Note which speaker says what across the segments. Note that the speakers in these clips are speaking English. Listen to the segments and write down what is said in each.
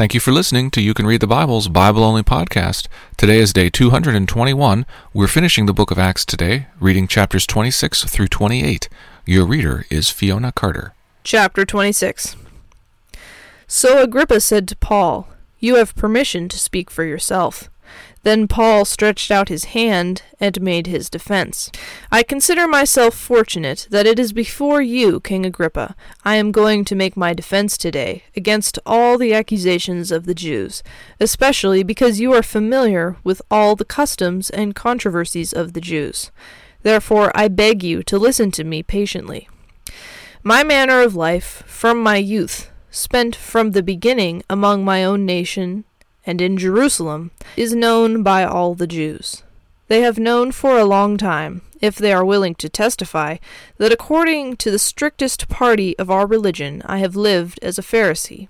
Speaker 1: Thank you for listening to You Can Read the Bible's Bible Only podcast. Today is day 221. We're finishing the book of Acts today, reading chapters 26 through 28. Your reader is Fiona Carter.
Speaker 2: Chapter 26 So Agrippa said to Paul, You have permission to speak for yourself. Then Paul stretched out his hand and made his defense. I consider myself fortunate that it is before you, King Agrippa, I am going to make my defense today against all the accusations of the Jews, especially because you are familiar with all the customs and controversies of the Jews. Therefore, I beg you to listen to me patiently. My manner of life, from my youth, spent from the beginning among my own nation and in Jerusalem, is known by all the Jews. They have known for a long time, if they are willing to testify, that according to the strictest party of our religion I have lived as a Pharisee.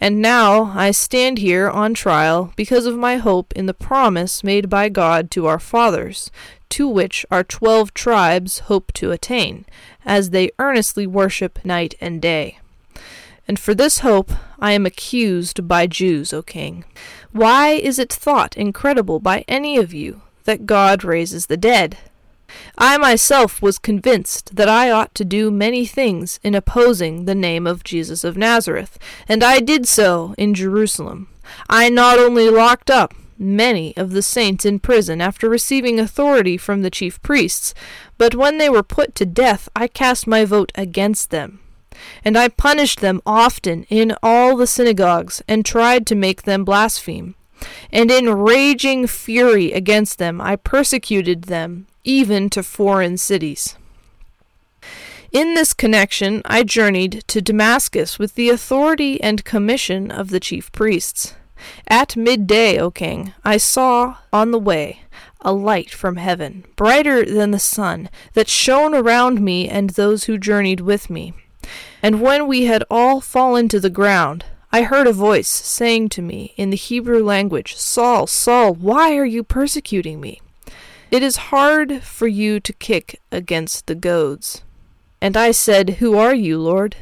Speaker 2: And now I stand here on trial because of my hope in the promise made by God to our fathers, to which our twelve tribes hope to attain, as they earnestly worship night and day. And for this hope I am accused by Jews, O king. Why is it thought incredible by any of you that God raises the dead? I myself was convinced that I ought to do many things in opposing the name of Jesus of Nazareth, and I did so in Jerusalem. I not only locked up many of the saints in prison after receiving authority from the chief priests, but when they were put to death I cast my vote against them and I punished them often in all the synagogues, and tried to make them blaspheme. And in raging fury against them I persecuted them, even to foreign cities. In this connection I journeyed to Damascus with the authority and commission of the chief priests. At midday, O king, I saw on the way a light from heaven, brighter than the sun, that shone around me and those who journeyed with me. And when we had all fallen to the ground, I heard a voice saying to me in the Hebrew language, Saul, Saul, why are you persecuting me? It is hard for you to kick against the goads. And I said, Who are you, Lord?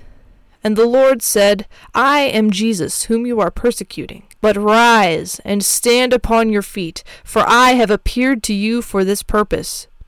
Speaker 2: And the Lord said, I am Jesus, whom you are persecuting. But rise and stand upon your feet, for I have appeared to you for this purpose,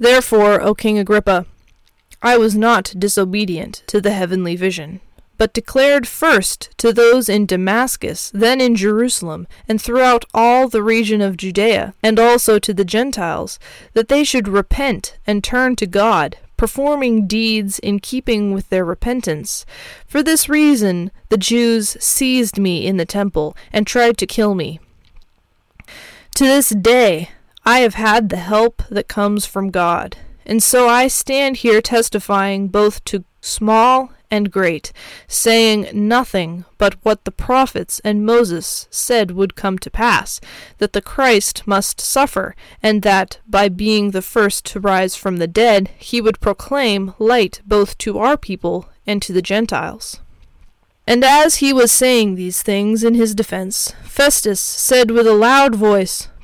Speaker 2: Therefore, O King Agrippa, I was not disobedient to the heavenly vision, but declared first to those in Damascus, then in Jerusalem, and throughout all the region of Judea, and also to the Gentiles, that they should repent and turn to God, performing deeds in keeping with their repentance. For this reason the Jews seized me in the temple and tried to kill me. To this day I have had the help that comes from God, and so I stand here testifying both to small and great, saying nothing but what the prophets and Moses said would come to pass, that the Christ must suffer, and that, by being the first to rise from the dead, he would proclaim light both to our people and to the Gentiles. And as he was saying these things in his defense, Festus said with a loud voice,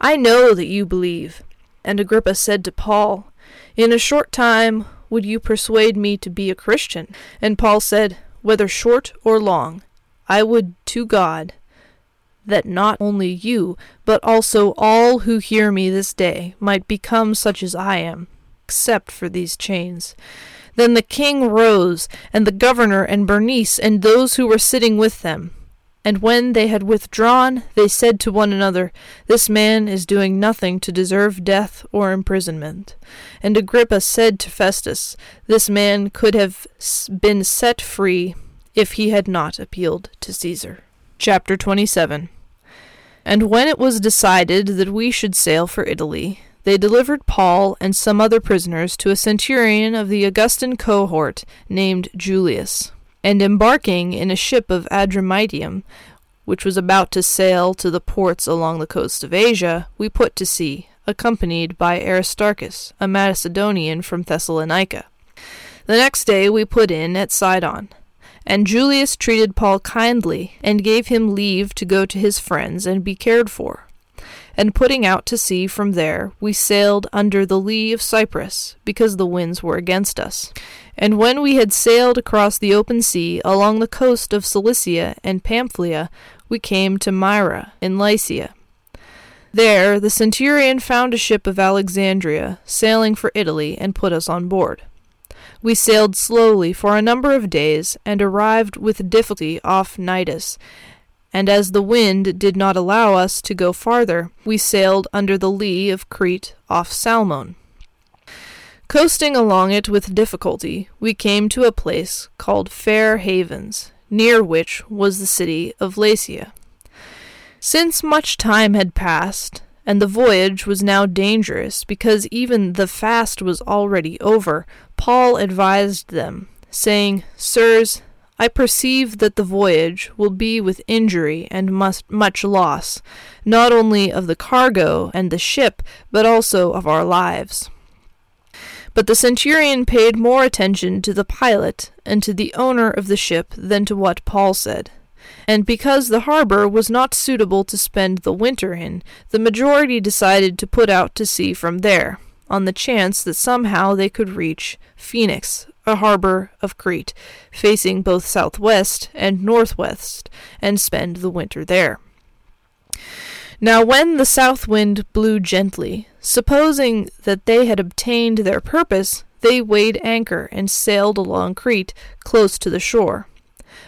Speaker 2: I know that you believe. And Agrippa said to Paul, In a short time would you persuade me to be a Christian? And Paul said, Whether short or long, I would to God that not only you, but also all who hear me this day might become such as I am, except for these chains. Then the king rose, and the governor and Bernice and those who were sitting with them. And when they had withdrawn, they said to one another, This man is doing nothing to deserve death or imprisonment. And Agrippa said to Festus, This man could have been set free if he had not appealed to Caesar. Chapter 27 And when it was decided that we should sail for Italy, they delivered Paul and some other prisoners to a centurion of the Augustan cohort named Julius and embarking in a ship of Adramyttium, which was about to sail to the ports along the coast of Asia, we put to sea, accompanied by Aristarchus, a Macedonian from Thessalonica. The next day we put in at Sidon, and Julius treated Paul kindly, and gave him leave to go to his friends and be cared for. And putting out to sea from there, we sailed under the lee of Cyprus, because the winds were against us. And when we had sailed across the open sea along the coast of Cilicia and Pamphylia, we came to Myra in Lycia. There the centurion found a ship of Alexandria sailing for Italy and put us on board. We sailed slowly for a number of days and arrived with difficulty off Cnidus. And as the wind did not allow us to go farther, we sailed under the lee of Crete off Salmone. Coasting along it with difficulty, we came to a place called Fair Havens, near which was the city of Lasea. Since much time had passed, and the voyage was now dangerous because even the fast was already over, Paul advised them, saying, Sirs, I perceive that the voyage will be with injury and must, much loss, not only of the cargo and the ship, but also of our lives. But the centurion paid more attention to the pilot and to the owner of the ship than to what Paul said. And because the harbor was not suitable to spend the winter in, the majority decided to put out to sea from there, on the chance that somehow they could reach Phoenix, a harbor of Crete, facing both southwest and northwest, and spend the winter there. Now, when the south wind blew gently, supposing that they had obtained their purpose, they weighed anchor and sailed along Crete, close to the shore.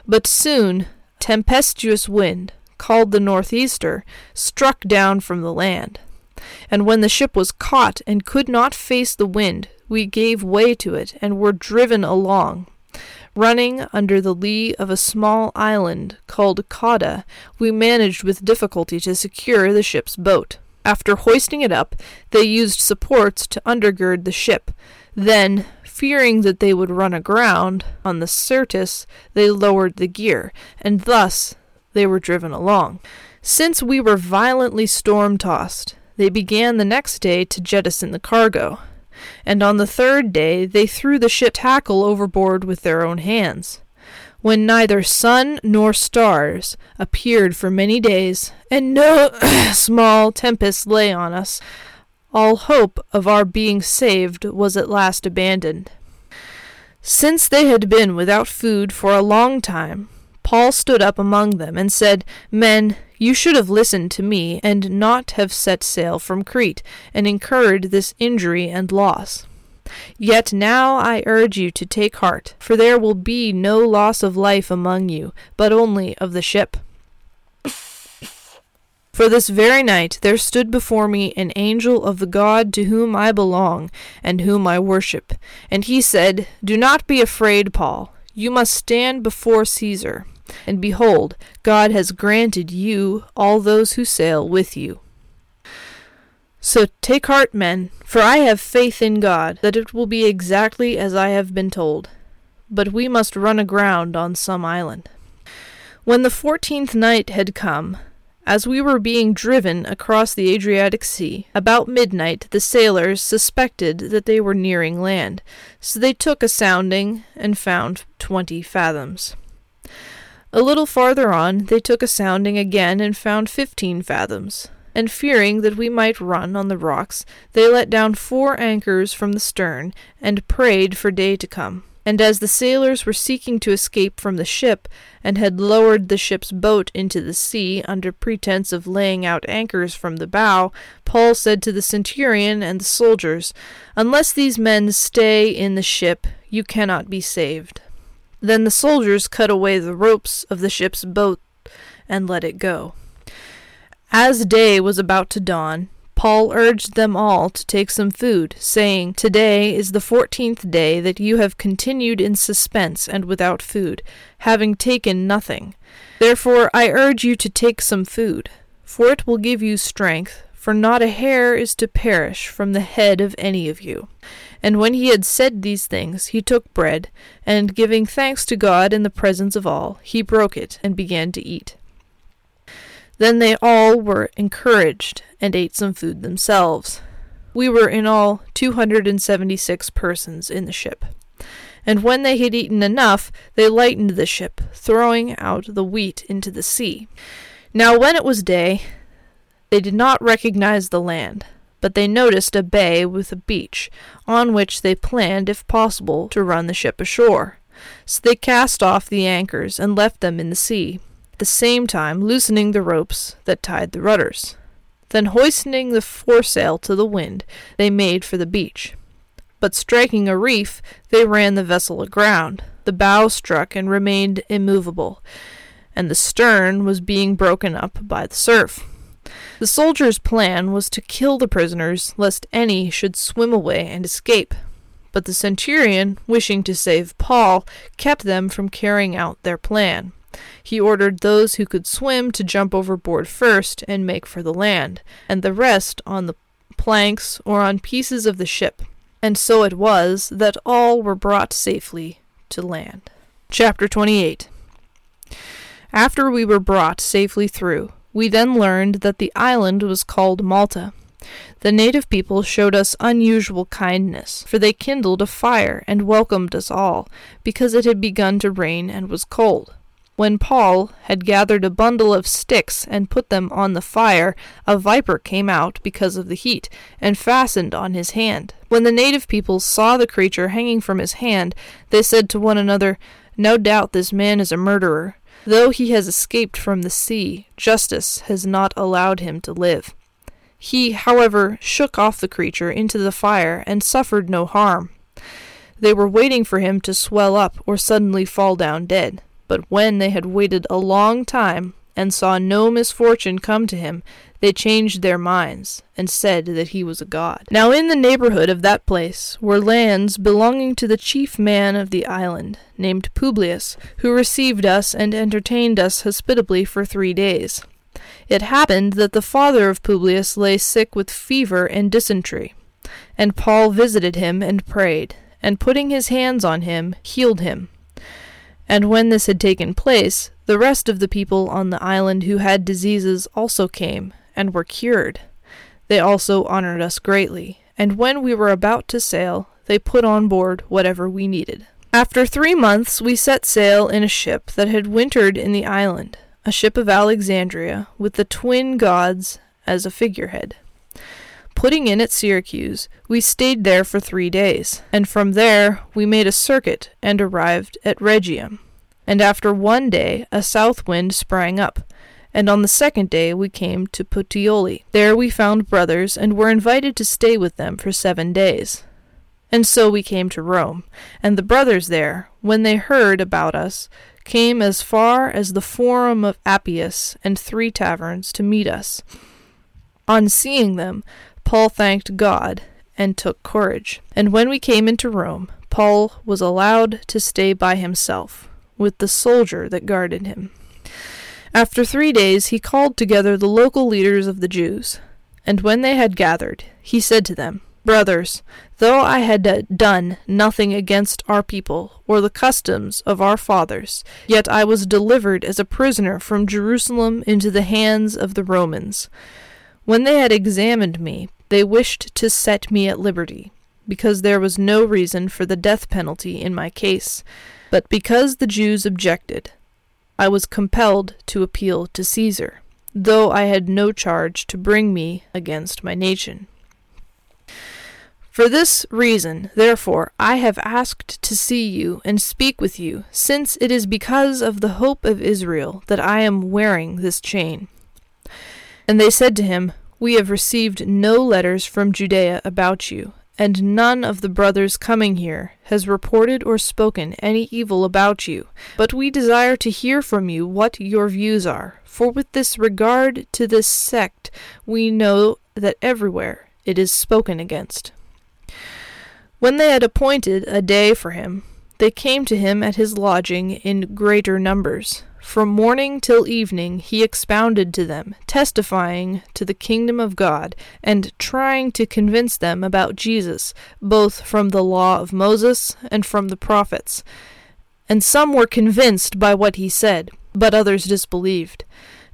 Speaker 2: But soon tempestuous wind, called the northeaster, struck down from the land. And when the ship was caught and could not face the wind, we gave way to it and were driven along, Running under the lee of a small island called Cauda, we managed with difficulty to secure the ship's boat. After hoisting it up, they used supports to undergird the ship. Then, fearing that they would run aground on the Syrtis, they lowered the gear, and thus they were driven along. Since we were violently storm tossed, they began the next day to jettison the cargo and on the third day they threw the ship tackle overboard with their own hands. When neither sun nor stars appeared for many days, and no small tempest lay on us, all hope of our being saved was at last abandoned. Since they had been without food for a long time, Paul stood up among them and said, Men, you should have listened to me, and not have set sail from Crete, and incurred this injury and loss. Yet now I urge you to take heart, for there will be no loss of life among you, but only of the ship. For this very night there stood before me an angel of the God to whom I belong, and whom I worship. And he said, Do not be afraid, Paul. You must stand before Caesar. And behold, God has granted you all those who sail with you. So take heart, men, for I have faith in God that it will be exactly as I have been told. But we must run aground on some island. When the fourteenth night had come, as we were being driven across the Adriatic Sea, about midnight the sailors suspected that they were nearing land, so they took a sounding and found twenty fathoms. A little farther on, they took a sounding again and found fifteen fathoms. And fearing that we might run on the rocks, they let down four anchors from the stern, and prayed for day to come. And as the sailors were seeking to escape from the ship, and had lowered the ship's boat into the sea under pretence of laying out anchors from the bow, Paul said to the centurion and the soldiers, Unless these men stay in the ship, you cannot be saved. Then the soldiers cut away the ropes of the ship's boat, and let it go. As day was about to dawn, Paul urged them all to take some food, saying, Today is the fourteenth day that you have continued in suspense and without food, having taken nothing. Therefore I urge you to take some food, for it will give you strength, for not a hair is to perish from the head of any of you. And when he had said these things, he took bread, and giving thanks to God in the presence of all, he broke it and began to eat. Then they all were encouraged and ate some food themselves. We were in all 276 persons in the ship. And when they had eaten enough, they lightened the ship, throwing out the wheat into the sea. Now, when it was day, they did not recognize the land, but they noticed a bay with a beach, on which they planned, if possible, to run the ship ashore. So they cast off the anchors and left them in the sea, at the same time loosening the ropes that tied the rudders. Then, hoisting the foresail to the wind, they made for the beach. But striking a reef, they ran the vessel aground. The bow struck and remained immovable, and the stern was being broken up by the surf. The soldiers' plan was to kill the prisoners, lest any should swim away and escape. But the centurion, wishing to save Paul, kept them from carrying out their plan. He ordered those who could swim to jump overboard first and make for the land, and the rest on the planks or on pieces of the ship. And so it was that all were brought safely to land. Chapter 28 After we were brought safely through, we then learned that the island was called Malta. The native people showed us unusual kindness, for they kindled a fire and welcomed us all, because it had begun to rain and was cold. When Paul had gathered a bundle of sticks and put them on the fire, a viper came out because of the heat, and fastened on his hand. When the native people saw the creature hanging from his hand, they said to one another, No doubt this man is a murderer. Though he has escaped from the sea, justice has not allowed him to live. He, however, shook off the creature into the fire and suffered no harm. They were waiting for him to swell up or suddenly fall down dead. But when they had waited a long time and saw no misfortune come to him, they changed their minds and said that he was a god. Now in the neighborhood of that place were lands belonging to the chief man of the island, named Publius, who received us and entertained us hospitably for three days. It happened that the father of Publius lay sick with fever and dysentery, and Paul visited him and prayed, and putting his hands on him, healed him. And when this had taken place, the rest of the people on the island who had diseases also came, and were cured. They also honored us greatly, and when we were about to sail, they put on board whatever we needed. After three months, we set sail in a ship that had wintered in the island, a ship of Alexandria, with the twin gods as a figurehead. Putting in at Syracuse, we stayed there for three days, and from there we made a circuit and arrived at Rhegium. And after one day a south wind sprang up, and on the second day we came to Puteoli. There we found brothers, and were invited to stay with them for seven days. And so we came to Rome, and the brothers there, when they heard about us, came as far as the Forum of Appius and three taverns to meet us. On seeing them, Paul thanked God and took courage. And when we came into Rome, Paul was allowed to stay by himself with the soldier that guarded him. After three days, he called together the local leaders of the Jews. And when they had gathered, he said to them, Brothers, though I had done nothing against our people or the customs of our fathers, yet I was delivered as a prisoner from Jerusalem into the hands of the Romans. When they had examined me, they wished to set me at liberty, because there was no reason for the death penalty in my case. But because the Jews objected, I was compelled to appeal to Caesar, though I had no charge to bring me against my nation. For this reason, therefore, I have asked to see you and speak with you, since it is because of the hope of Israel that I am wearing this chain. And they said to him, We have received no letters from Judea about you, and none of the brothers coming here has reported or spoken any evil about you. But we desire to hear from you what your views are, for with this regard to this sect, we know that everywhere it is spoken against. When they had appointed a day for him, they came to him at his lodging in greater numbers. From morning till evening he expounded to them, testifying to the kingdom of God, and trying to convince them about Jesus, both from the law of Moses and from the prophets. And some were convinced by what he said, but others disbelieved.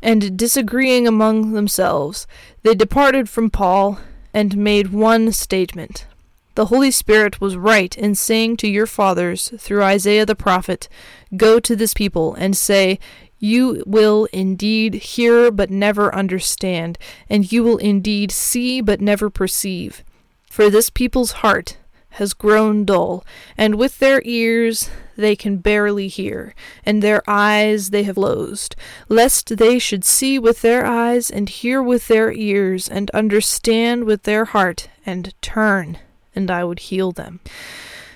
Speaker 2: And disagreeing among themselves, they departed from Paul and made one statement. The Holy Spirit was right in saying to your fathers through Isaiah the prophet, Go to this people and say, You will indeed hear but never understand, and you will indeed see but never perceive. For this people's heart has grown dull, and with their ears they can barely hear, and their eyes they have closed, lest they should see with their eyes, and hear with their ears, and understand with their heart, and turn and I would heal them.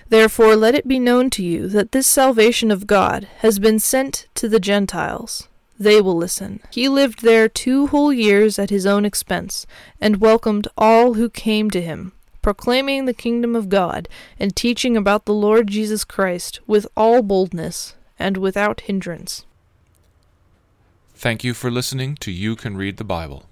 Speaker 2: Therefore, let it be known to you that this salvation of God has been sent to the Gentiles. They will listen. He lived there two whole years at his own expense, and welcomed all who came to him, proclaiming the kingdom of God, and teaching about the Lord Jesus Christ with all boldness and without hindrance.
Speaker 1: Thank you for listening to You Can Read the Bible.